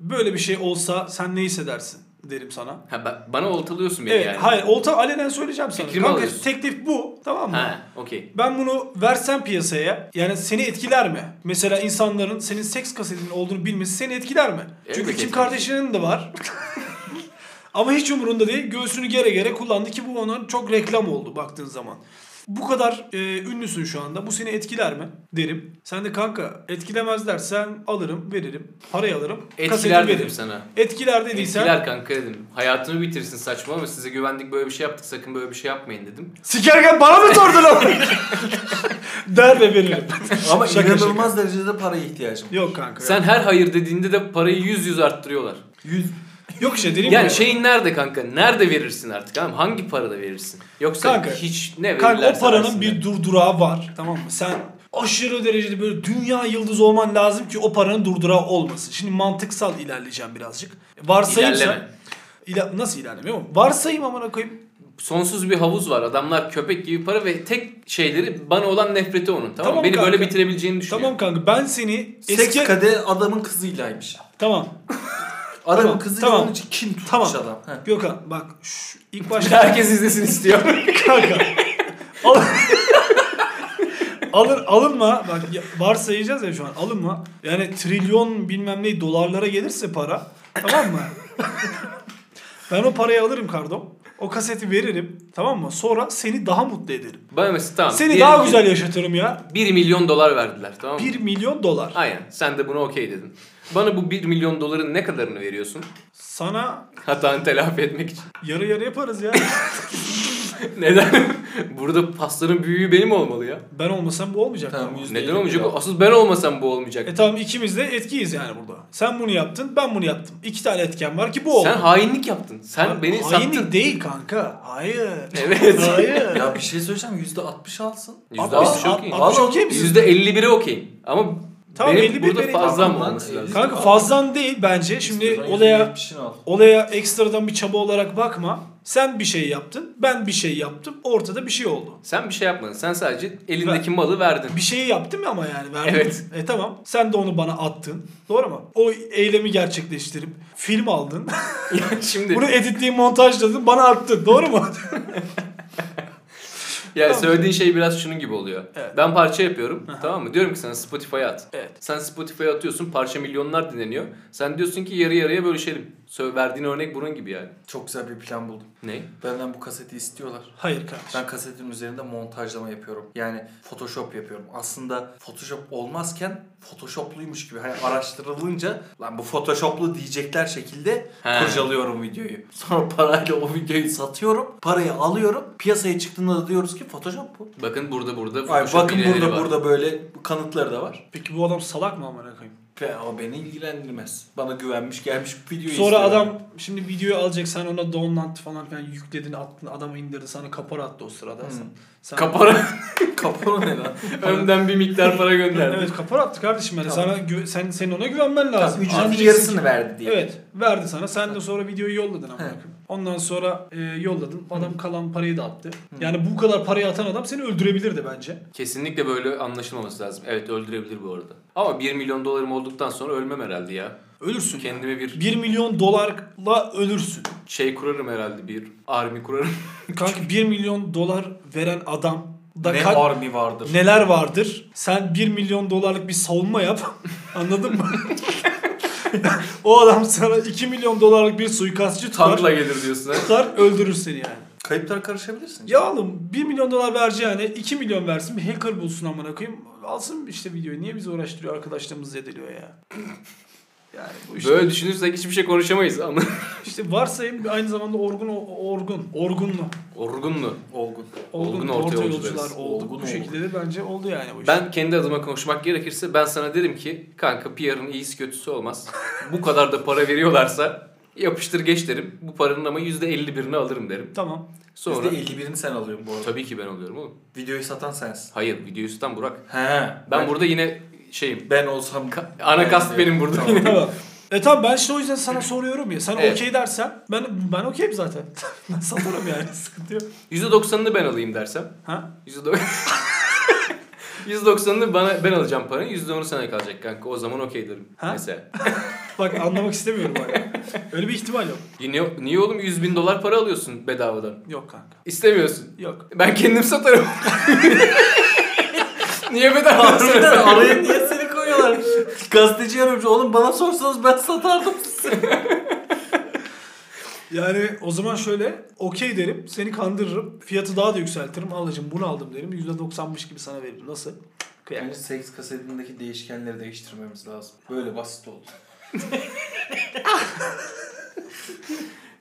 böyle bir şey olsa sen ne hissedersin derim sana. Ha, ba- bana oltalıyorsun beni Evet, yani. hayır olta alenen söyleyeceğim sana. Fikrimi Kanka alıyorsun. teklif bu tamam mı? Ha, okey. Ben bunu versem piyasaya yani seni etkiler mi? Mesela insanların senin seks kasetinin olduğunu bilmesi seni etkiler mi? Çünkü Elbette Kim. Kardashian'ın da var. Ama hiç umurunda değil. Göğsünü gere gere kullandı ki bu onun çok reklam oldu baktığın zaman. Bu kadar e, ünlüsün şu anda. Bu seni etkiler mi? Derim. Sen de kanka etkilemez dersen alırım, veririm. Parayı alırım. kaseti Etkiler veririm. dedim sana. Etkiler dediysen Etkiler kanka dedim. Hayatımı bitirsin saçma ama size güvendik böyle bir şey yaptık sakın böyle bir şey yapmayın dedim. sikerken bana mı sordun onu? Der ve veririm. Ama Şaka inanılmaz derecede paraya ihtiyacım. Yok kanka. Sen her hayır dediğinde de parayı yüz yüz arttırıyorlar. Yüz. Yok işte dedim Yani ya. şeyin nerede kanka? Nerede verirsin artık? Tamam mı? Hangi parada verirsin? Yoksa Kanka, hiç ne verirlerse Kanka o paranın versinler. bir durdurağı var. Tamam mı? Sen aşırı derecede böyle dünya yıldızı olman lazım ki o paranın durdurağı olmasın. Şimdi mantıksal ilerleyeceğim birazcık. Varsayımsa... İlerleme. İla, nasıl ilerlemiyor mu? Varsayım amına koyayım. Sonsuz bir havuz var. Adamlar köpek gibi para ve tek şeyleri bana olan nefreti onun. Tamam, mı? Tamam Beni kanka. böyle bitirebileceğini düşünüyor. Tamam kanka ben seni Seks eski... kade adamın kızıylaymış. Tamam. Adamın Tamam, kızıyla tamam. için kim tutmuş Tamam. adam? Heh. Gökhan bak şu ilk başta... Herkes izlesin istiyor. kanka. Al- Alır, alınma. Bak ya- varsayacağız ya şu an. Alınma. Yani trilyon bilmem ne dolarlara gelirse para. Tamam mı? ben o parayı alırım kardom. O kaseti veririm. Tamam mı? Sonra seni daha mutlu ederim. Bana mesela tamam. Seni daha güzel yaşatırım ya. 1 milyon dolar verdiler tamam mı? 1 milyon dolar. Aynen. Sen de buna okey dedin. Bana bu 1 milyon doların ne kadarını veriyorsun? Sana Hatanı telafi etmek için. yarı yarı yaparız ya. Neden? Burada pastanın büyüğü benim olmalı ya. ben olmasam bu olmayacak. Tamam, Neden olmayacak? bir Asıl ben olmasam bu olmayacak. E tamam ikimiz de etkiyiz yani burada. Sen bunu yaptın, ben bunu yaptım. İki tane etken var ki bu oldu. Sen hainlik yaptın. Sen beni Hainlik sattın. değil kanka. Hayır. Evet. Hayır. Ya bir şey söyleyeceğim yüzde altmış alsın. Yüzde Altmış- altmış Vallahi okey misin? Yüzde elli bire okeyim. Ama Tamam Benim belli bir burada fazla mı olması lazım? Kanka fazlan değil bence. Şimdi olaya %70'ini al. olaya ekstradan bir çaba olarak bakma. Sen bir şey yaptın, ben bir şey yaptım. Ortada bir şey oldu. Sen bir şey yapmadın. Sen sadece elindeki malı verdin. Bir şeyi yaptım ama yani verdim. Evet. E tamam. Sen de onu bana attın. Doğru mu? O eylemi gerçekleştirip film aldın. Şimdi Bunu editleyip montajladın, bana attın. Doğru mu? ya Tamam. söylediğin şey biraz şunun gibi oluyor. Evet. Ben parça yapıyorum. Aha. tamam mı? Diyorum ki sana Spotify'a at. Evet. Sen Spotify'a atıyorsun. Parça milyonlar dinleniyor. Sen diyorsun ki yarı yarıya bölüşelim. Verdiğin örnek bunun gibi yani. Çok güzel bir plan buldum. Ne? Benden bu kaseti istiyorlar. Hayır kardeşim. Ben kasetin üzerinde montajlama yapıyorum. Yani Photoshop yapıyorum. Aslında Photoshop olmazken Photoshopluymuş gibi. Hani araştırılınca lan bu Photoshoplu diyecekler şekilde He. kurcalıyorum videoyu. Sonra parayla o videoyu satıyorum. Parayı alıyorum. Piyasaya çıktığında da diyoruz ki Photoshop bu. Bakın burada burada Ay, Photoshop bakın burada var. burada böyle kanıtları da var. Peki bu adam salak mı amına koyayım? Ve o beni ilgilendirmez. Bana güvenmiş gelmiş videoyu Sonra istiyor. adam şimdi videoyu alacak sen ona download falan filan yükledin attın adama indirdi sana kapora attı o sırada. Hı. Sen, sen Kapara Kapora ne lan? önden bir miktar para gönderdi. Evet kapora attı kardeşim yani Tamam. sana gü- sen senin ona güvenmen lazım. Tamam, ücretin yarısını verdi diye. Evet verdi sana sen de sonra videoyu yolladın ama. Ondan sonra e, yolladın adam kalan parayı da attı. Yani bu kadar parayı atan adam seni öldürebilirdi bence. Kesinlikle böyle anlaşılmaması lazım. Evet öldürebilir bu arada. Ama 1 milyon dolarım olduktan sonra ölmem herhalde ya. Ölürsün. Kendime bir 1 milyon dolarla ölürsün. şey kurarım herhalde bir army kurarım. Kanka 1 milyon dolar veren adam da ne ka- army vardır. neler vardır? Sen 1 milyon dolarlık bir savunma yap. Anladın mı? o adam sana 2 milyon dolarlık bir suikastçı tutar. Tankla gelir diyorsun ha. Tutar öldürür seni yani. Kayıplara karışabilirsin. Ya oğlum 1 milyon dolar vereceğine 2 milyon versin bir hacker bulsun amına koyayım. Alsın işte videoyu. Niye bizi uğraştırıyor arkadaşlarımız zedeliyor ya. Yani bu işte, Böyle düşünürsek hiçbir şey konuşamayız ama. işte varsayım aynı zamanda orgun orgun orgunlu. Orgunlu. Olgun. Olgun, Olgun orta, orta yolcular oldu. Olgun, bu olgun. şekilde de bence oldu yani bu iş. Ben kendi adıma konuşmak gerekirse ben sana derim ki kanka PR'ın iyisi kötüsü olmaz. Bu kadar da para veriyorlarsa yapıştır geç derim. Bu paranın ama %51'ini alırım derim. Tamam. Sonra %51'ini sen alıyorsun bu arada. tabii ki ben alıyorum oğlum. Videoyu satan sensin. Hayır videoyu tutan Burak. He. Ben burada yine şeyim. ben olsam Ana kast benim burada Tamam. yine. E tamam ben işte o yüzden sana soruyorum ya. Sen Evet. okey dersen ben ben okeyim zaten. ben satarım yani sıkıntı yok. %90'ını ben alayım dersem. Ha? %90 %90'ını bana ben alacağım paranın. %10'u sana kalacak kanka. O zaman okey derim. Ha? Mesela. Bak anlamak istemiyorum bak. Öyle bir ihtimal yok. Niye, niye oğlum 100 bin dolar para alıyorsun bedavadan? Yok kanka. İstemiyorsun. Yok. Ben kendim satarım. Niye bedava Harbiden satarım? araya niye seni koyuyorlar? Gazeteci aramış. Oğlum bana sorsanız ben satardım size. Yani o zaman şöyle okey derim. Seni kandırırım. Fiyatı daha da yükseltirim. Alıcım bunu aldım derim. %90'mış gibi sana veririm. Nasıl? Kıyak. Bence seks kasetindeki değişkenleri değiştirmemiz lazım. Böyle basit oldu.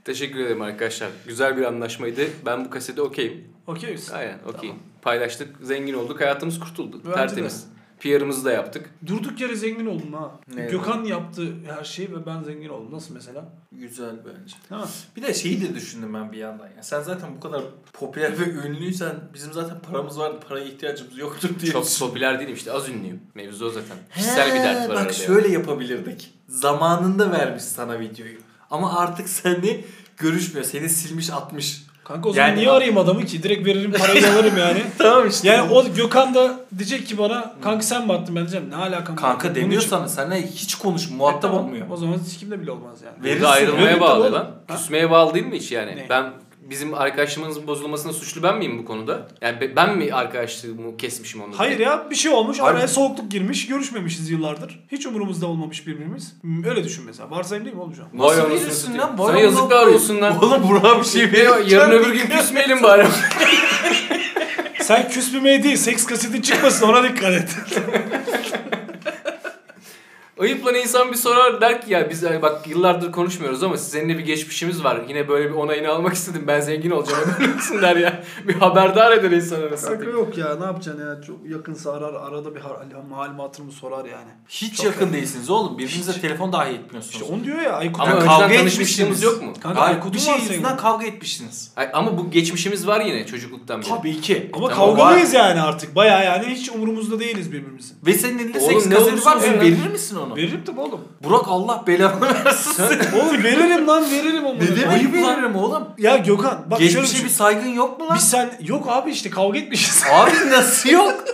Teşekkür ederim arkadaşlar. Güzel bir anlaşmaydı. Ben bu kasete okeyim. Okey misin? Aynen okeyim. Tamam. Paylaştık, zengin olduk, hayatımız kurtuldu. Bence Tertemiz. PR'ımızı da yaptık. Durduk yere zengin oldum ha. Ne? Gökhan yaptı her şeyi ve ben zengin oldum. Nasıl mesela? Güzel bence. Mi? Bir de şeyi de düşündüm ben bir yandan. Ya. Sen zaten bu kadar popüler ve ünlüysen bizim zaten paramız vardı. Paraya ihtiyacımız yoktur diye Çok popüler değilim işte az ünlüyüm. Mevzu o zaten. Kişisel bir dert var Bak şöyle yapabilirdik. Zamanında vermiş sana videoyu. Ama artık seni görüşmüyor. Seni silmiş atmış. Kanka o zaman Yani- niye arayayım adamı ki? Direkt veririm parayı alırım yani. tamam işte. Yani o Gökhan da diyecek ki bana kanka sen mi attın ben diyeceğim ne alakam var? Kanka demiyor için- sana. Seninle hiç konuş. E, Muhatap tamam. olmuyor. O zaman hiç kimde bile olmaz yani. Verirsin. Burada ayrılmaya bağlı lan. Ha? Küsmeye bağlı değil mi hiç yani? Ne? Ben bizim arkadaşlığımızın bozulmasına suçlu ben miyim bu konuda? Yani be- ben mi arkadaşlığımı kesmişim onu? Hayır ya bir şey olmuş Harbi. araya soğukluk girmiş görüşmemişiz yıllardır. Hiç umurumuzda olmamış birbirimiz. Öyle düşün mesela. Varsayım değil mi? Vay Nasıl anasını bilirsin lan? Vay Sana yazıklar olsun lan. Oğlum Burak'a bir şey vereceğim. Yarın öbür gün küsmeyelim bari. Sen küsmemeye değil seks kasetin çıkmasın ona dikkat et. Ayıpla insan bir sorar der ki ya biz hani bak yıllardır konuşmuyoruz ama seninle bir geçmişimiz var. Yine böyle bir onayını almak istedim. Ben zengin olacağım haberin olsun der ya. Bir haberdar eder insan Kanka arasında. yok ya ne yapacaksın ya çok yakınsa arar arada bir hal- malumatını sorar yani. Hiç Çok yakın yakın. değilsiniz oğlum. Birbirinize Hiç. telefon dahi etmiyorsunuz. İşte onu diyor ya Aykut. Ama kavga etmişsiniz. yok mu? Kanka Aykut'un bir şey yüzünden kavga etmişsiniz. Ay, ama bu geçmişimiz var yine çocukluktan beri. Tabii ki. Ama Tamam, kavgalıyız yani artık. Baya yani hiç umurumuzda değiliz birbirimizin. Ve senin elinde seks kaseti var. verir misin onu? Veririm tabii oğlum. Burak Allah belanı versin. oğlum veririm lan veririm onu. ne demek Ayıp lan. veririm oğlum? Ya Gökhan bak şöyle Geçmişe düşün. bir saygın yok mu lan? Biz sen yok abi işte kavga etmişiz. Abi nasıl yok?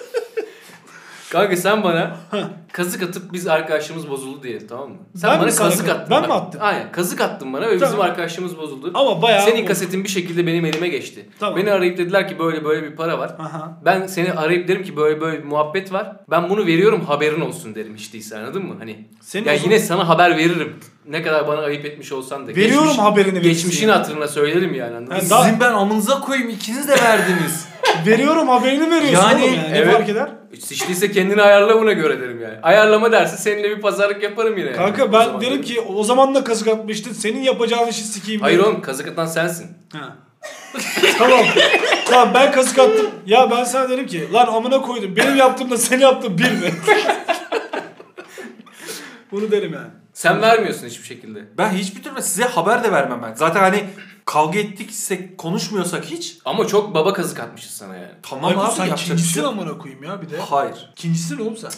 Kanka sen bana kazık atıp biz arkadaşlığımız bozuldu diye tamam mı? Sen Ben bana mi kazık ka- attın. ben mi bak. attım? Aynen kazık attın bana ve bizim Tamam. arkadaşlığımız bozuldu. Ama bayağı Senin kasetin bir şekilde benim elime geçti. Tamam. Beni arayıp dediler ki böyle böyle bir para var. Aha. Ben seni arayıp derim ki böyle böyle bir muhabbet var. Ben bunu veriyorum haberin olsun derim hiç değilse anladın mı? Hani Senin ya yine sana haber veririm. Ne kadar bana ayıp etmiş olsan da. Veriyorum Geçmiş- haberini Geçmişin yani. hatırına söylerim yani Yani daha- Sizin ben amınıza koyayım ikiniz de verdiniz. veriyorum haberini veriyorsun Yani, oğlum yani. Ne evet. fark eder? Değilse kendini ayarla buna göre derim yani. Ayarlama derse seninle bir pazarlık yaparım yine. yani. Kanka O ben derim ki o zaman da kazık atmıştın. Senin yapacağın işi sikeyim. Hayır derim. oğlum kazık atan sensin. Ha. tamam. Tamam ben kazık attım. Ya ben sana derim ki lan amına koydum. Benim yaptığımla senin yaptığın bir mi? Bunu derim yani. Sen vermiyorsun hiçbir şekilde. Ben hiçbir türlü size haber de vermem ben. Zaten hani kavga ettikse konuşmuyorsak hiç. Ama çok baba kazık atmışız sana yani. Tamam Aykut, abi sen yapacak bir ikincisin şey yok. amına koyayım ya bir de. Hayır. İkincisin oğlum sen.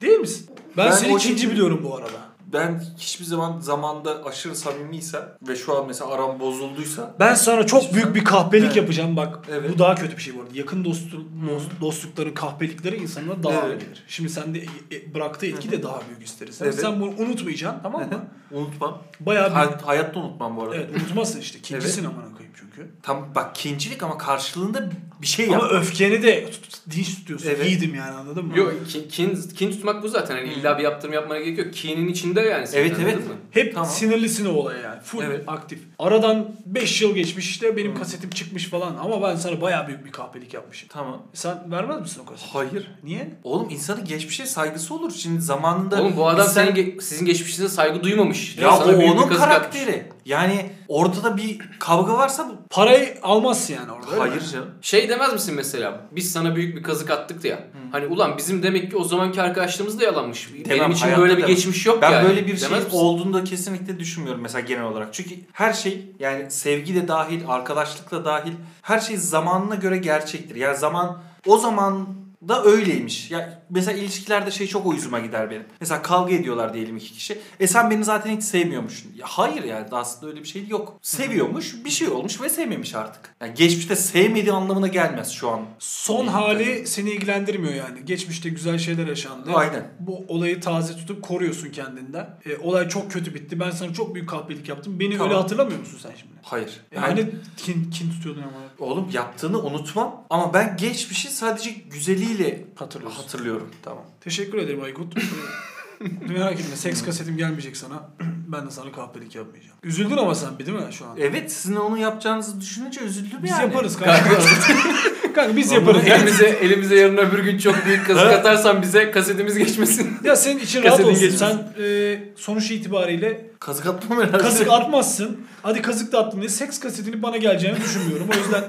Değil misin? Ben, Ben seni o ikinci ikinci- biliyorum bu arada. Ben hiçbir zaman zamanda aşırı samimiysem ve şu an mesela aram bozulduysa Ben sana çok büyük bir kahpelik Evet. yapacağım bak. Evet. Bu daha kötü bir şey bu arada. Yakın dostluk, dost- dostlukların kahpelikleri insanlara daha Evet. gelir. Şimdi sende e- e- bıraktığı etki de daha büyük isteriz. Evet. Sen bunu unutmayacaksın tamam mı? unutmam. Bayağı bir... Hay- hayatta unutmam bu arada. Evet unutmazsın işte. Kinçisin amına koyayım çünkü. Tam bak kincilik ama karşılığında bir şey Ama yap. öfkeni de tut- dinç tutuyorsun. Evet. Yiğidim yani anladın mı? Yok kin, kin, kin tutmak bu zaten. Hani illa bir yaptırım yapmana gerek yok. Kinin içinde yani. Evet, evet. mı? Hep Tamam. sinirlisin o olaya yani. Full Evet. aktif. Aradan 5 yıl geçmiş işte benim kasetim çıkmış falan. Ama ben sana bayağı büyük bir kahpelik yapmışım. Tamam. Sen vermez misin o kaseti? Hayır. Niye? Oğlum insanın geçmişe saygısı olur. Şimdi zamanında Oğlum bu adam biz sen- senin ge- sizin geçmişinize saygı duymamış. ya Sana o onun karakteri. Yani ortada bir kavga varsa bu Parayı almazsın yani orada. hayır canım. Şey demez misin mesela? Biz sana büyük bir kazık attık ya. Hani ulan bizim demek ki o zamanki arkadaşlığımız da yalanmış. Benim Demem, için hayatta böyle bir demem. geçmiş yok Ben yani. böyle bir şey Demez misin? olduğunu da kesinlikle düşünmüyorum mesela genel olarak. Çünkü her şey yani sevgi de dahil, arkadaşlık da dahil her şey zamanına göre gerçektir. Yani zaman o zaman da öyleymiş. Ya mesela ilişkilerde şey çok uyuzuma gider benim. Mesela kavga ediyorlar diyelim iki kişi. E sen beni zaten hiç sevmiyormuşsun. Ya hayır yani aslında öyle bir şey yok. Seviyormuş, bir şey olmuş ve sevmemiş artık. Yani geçmişte sevmediği anlamına gelmez şu an. Son hali seni ilgilendirmiyor yani. Geçmişte güzel şeyler yaşandı. Aynen. Bu olayı taze tutup koruyorsun kendinden. E, olay çok kötü bitti. Ben sana çok büyük kahpelik yaptım. Beni Tamam. öyle hatırlamıyor musun sen şimdi? Hayır. Yani hani kin, kin tutuyordun ama Oğlum yaptığını unutmam ama ben geçmişi sadece güzeliyle hatırlıyorsun. hatırlıyorum. Tamam. Teşekkür ederim Aykut. Merak etme seks kasetim gelmeyecek sana. Ben de sana kahpelik yapmayacağım. Üzüldün ama sen bir değil mi şu an? Evet sizin onu yapacağınızı düşününce üzüldüm Biz yani. yaparız kanka. kanka biz yaparız. Bunu elimize, elimize yarın öbür gün çok büyük kazık atarsan bize kasetimiz geçmesin. Ya senin için rahat olsun. geçmesin. Sen e, sonuç itibariyle Kazık atmam herhalde. kazık atmazsın. Hadi kazık da attın diye seks kasetini bana geleceğini düşünmüyorum. O yüzden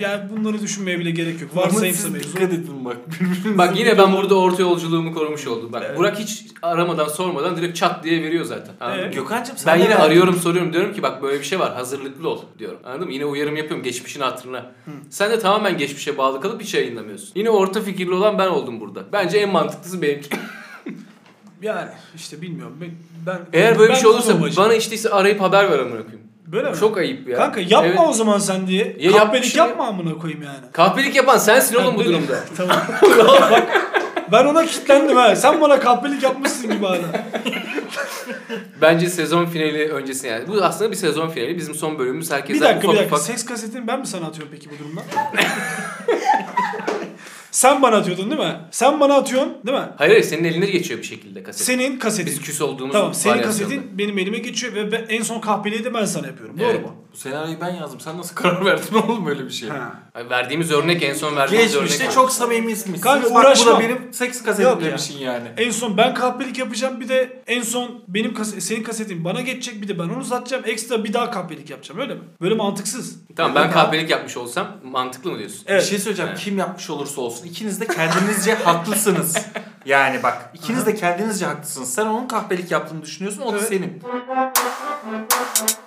yani bunları düşünmeye bile gerek yok. Varsayımsa mevzu. Dikkat edin bak. Bak yine ben burada orta yolculuğumu korumuş oldum. Bak Evet. Burak hiç aramadan sormadan direkt çat diye veriyor zaten. Anladın Mı? Gökhan'cığım sen Ben yine arıyorum soruyorum diyorum ki bak böyle bir şey var hazırlıklı ol diyorum. Anladın mı? Yine uyarım yapıyorum geçmişin hatırına. Sen de tamamen geçmişe bağlı kalıp hiç yayınlamıyorsun. Yine orta fikirli olan ben oldum burada. Bence en mantıklısı benimki. Yani işte bilmiyorum. Ben, ben Eğer böyle bir şey olursa bana işteyse arayıp haber ver amına koyayım. Böyle mi? Çok ayıp ya. Kanka yapma Evet. o zaman sen diye. Ya Kahpelik yapmışım ya. yapma amına koyayım yani. Kahpelik yapan sensin oğlum bu durumda. tamam. Bak, ben ona kilitlendim ha. Sen bana kahpelik yapmışsın gibi hala. Bence sezon finali öncesi yani. Bu aslında bir sezon finali. Bizim son bölümümüz herkese bir dakika bir dakika. Seks kasetini ben mi sana atıyorum peki bu durumda? Sen bana atıyordun değil mi? Sen bana atıyorsun değil mi? Hayır hayır senin eline geçiyor bir şekilde kaset. Senin kasetin. Biz küs olduğumuz Tamam senin varyasyonda. kasetin benim elime geçiyor ve ben- en son kahpeliği de ben sana yapıyorum. Doğru Evet. mu? Bu senaryoyu ben yazdım. Sen nasıl karar verdin oğlum böyle bir şey? Verdiğimiz örnek en son verdiğimiz Geçmişte örnek. çok samimisiniz. Kanka, Bak bu da benim seks Yok kasetim ya. demişsin yani. En son ben kahpelik yapacağım bir de en son benim kas- senin kasetin bana geçecek bir de ben onu uzatacağım. Ekstra bir daha kahpelik yapacağım öyle mi? Böyle mantıksız. Tamam ben kahpelik yapmış olsam mantıklı mı diyorsun? Evet. Bir şey söyleyeceğim. Evet. Kim yapmış olursa olsun ikiniz de kendinizce haklısınız. Yani bak ikiniz de kendinizce haklısınız. Sen onun kahpelik yaptığını düşünüyorsun o da Evet. senin.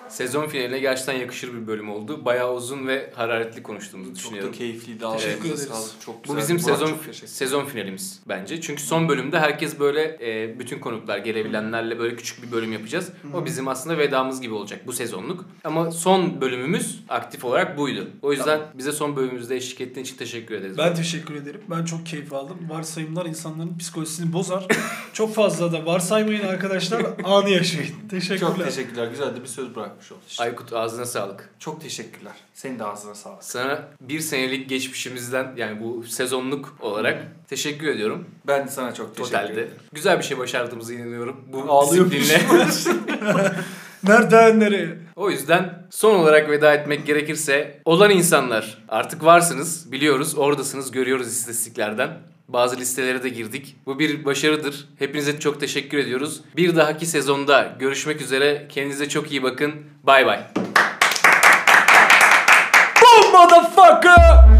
Sezon finaline gerçekten yakışır bir bölüm oldu. Bayağı uzun ve hararetli konuştuğumuzu Çok düşünüyorum. da keyifliydi. Teşekkür Ağzınıza ederiz. Çok Bu güzel. bizim Murat, sezon çok sezon finalimiz bence. Çünkü son bölümde herkes böyle e, bütün konuklar gelebilenlerle böyle küçük bir bölüm yapacağız. O bizim aslında vedamız gibi olacak bu sezonluk. Ama son bölümümüz aktif olarak buydu. O yüzden bize son bölümümüzde eşlik ettiğin için teşekkür ederiz. Ben teşekkür ederim. Ben çok keyif aldım. Varsayımlar insanların psikolojisini bozar. çok fazla da varsaymayın arkadaşlar. Anı yaşayın. Teşekkürler. Çok teşekkürler. Güzel de bir söz bırakmış oldun. Aykut ağzına sağlık. Çok teşekkürler. Senin de ağzına sağlık. Sana bir senelik geçmişimizden yani bu sezonluk olarak teşekkür ediyorum. Ben de sana çok teşekkür Totalde. ederim. Güzel bir şey başardığımızı inanıyorum. Bu Ağlıyormuş. disiplinle. Nereden nereye? O yüzden son olarak veda etmek gerekirse olan insanlar artık varsınız biliyoruz oradasınız görüyoruz istatistiklerden. Bazı listelere de girdik. Bu bir başarıdır. Hepinize çok teşekkür ediyoruz. Bir dahaki sezonda görüşmek üzere. Kendinize çok iyi bakın. Bay bay. Boom motherfucker!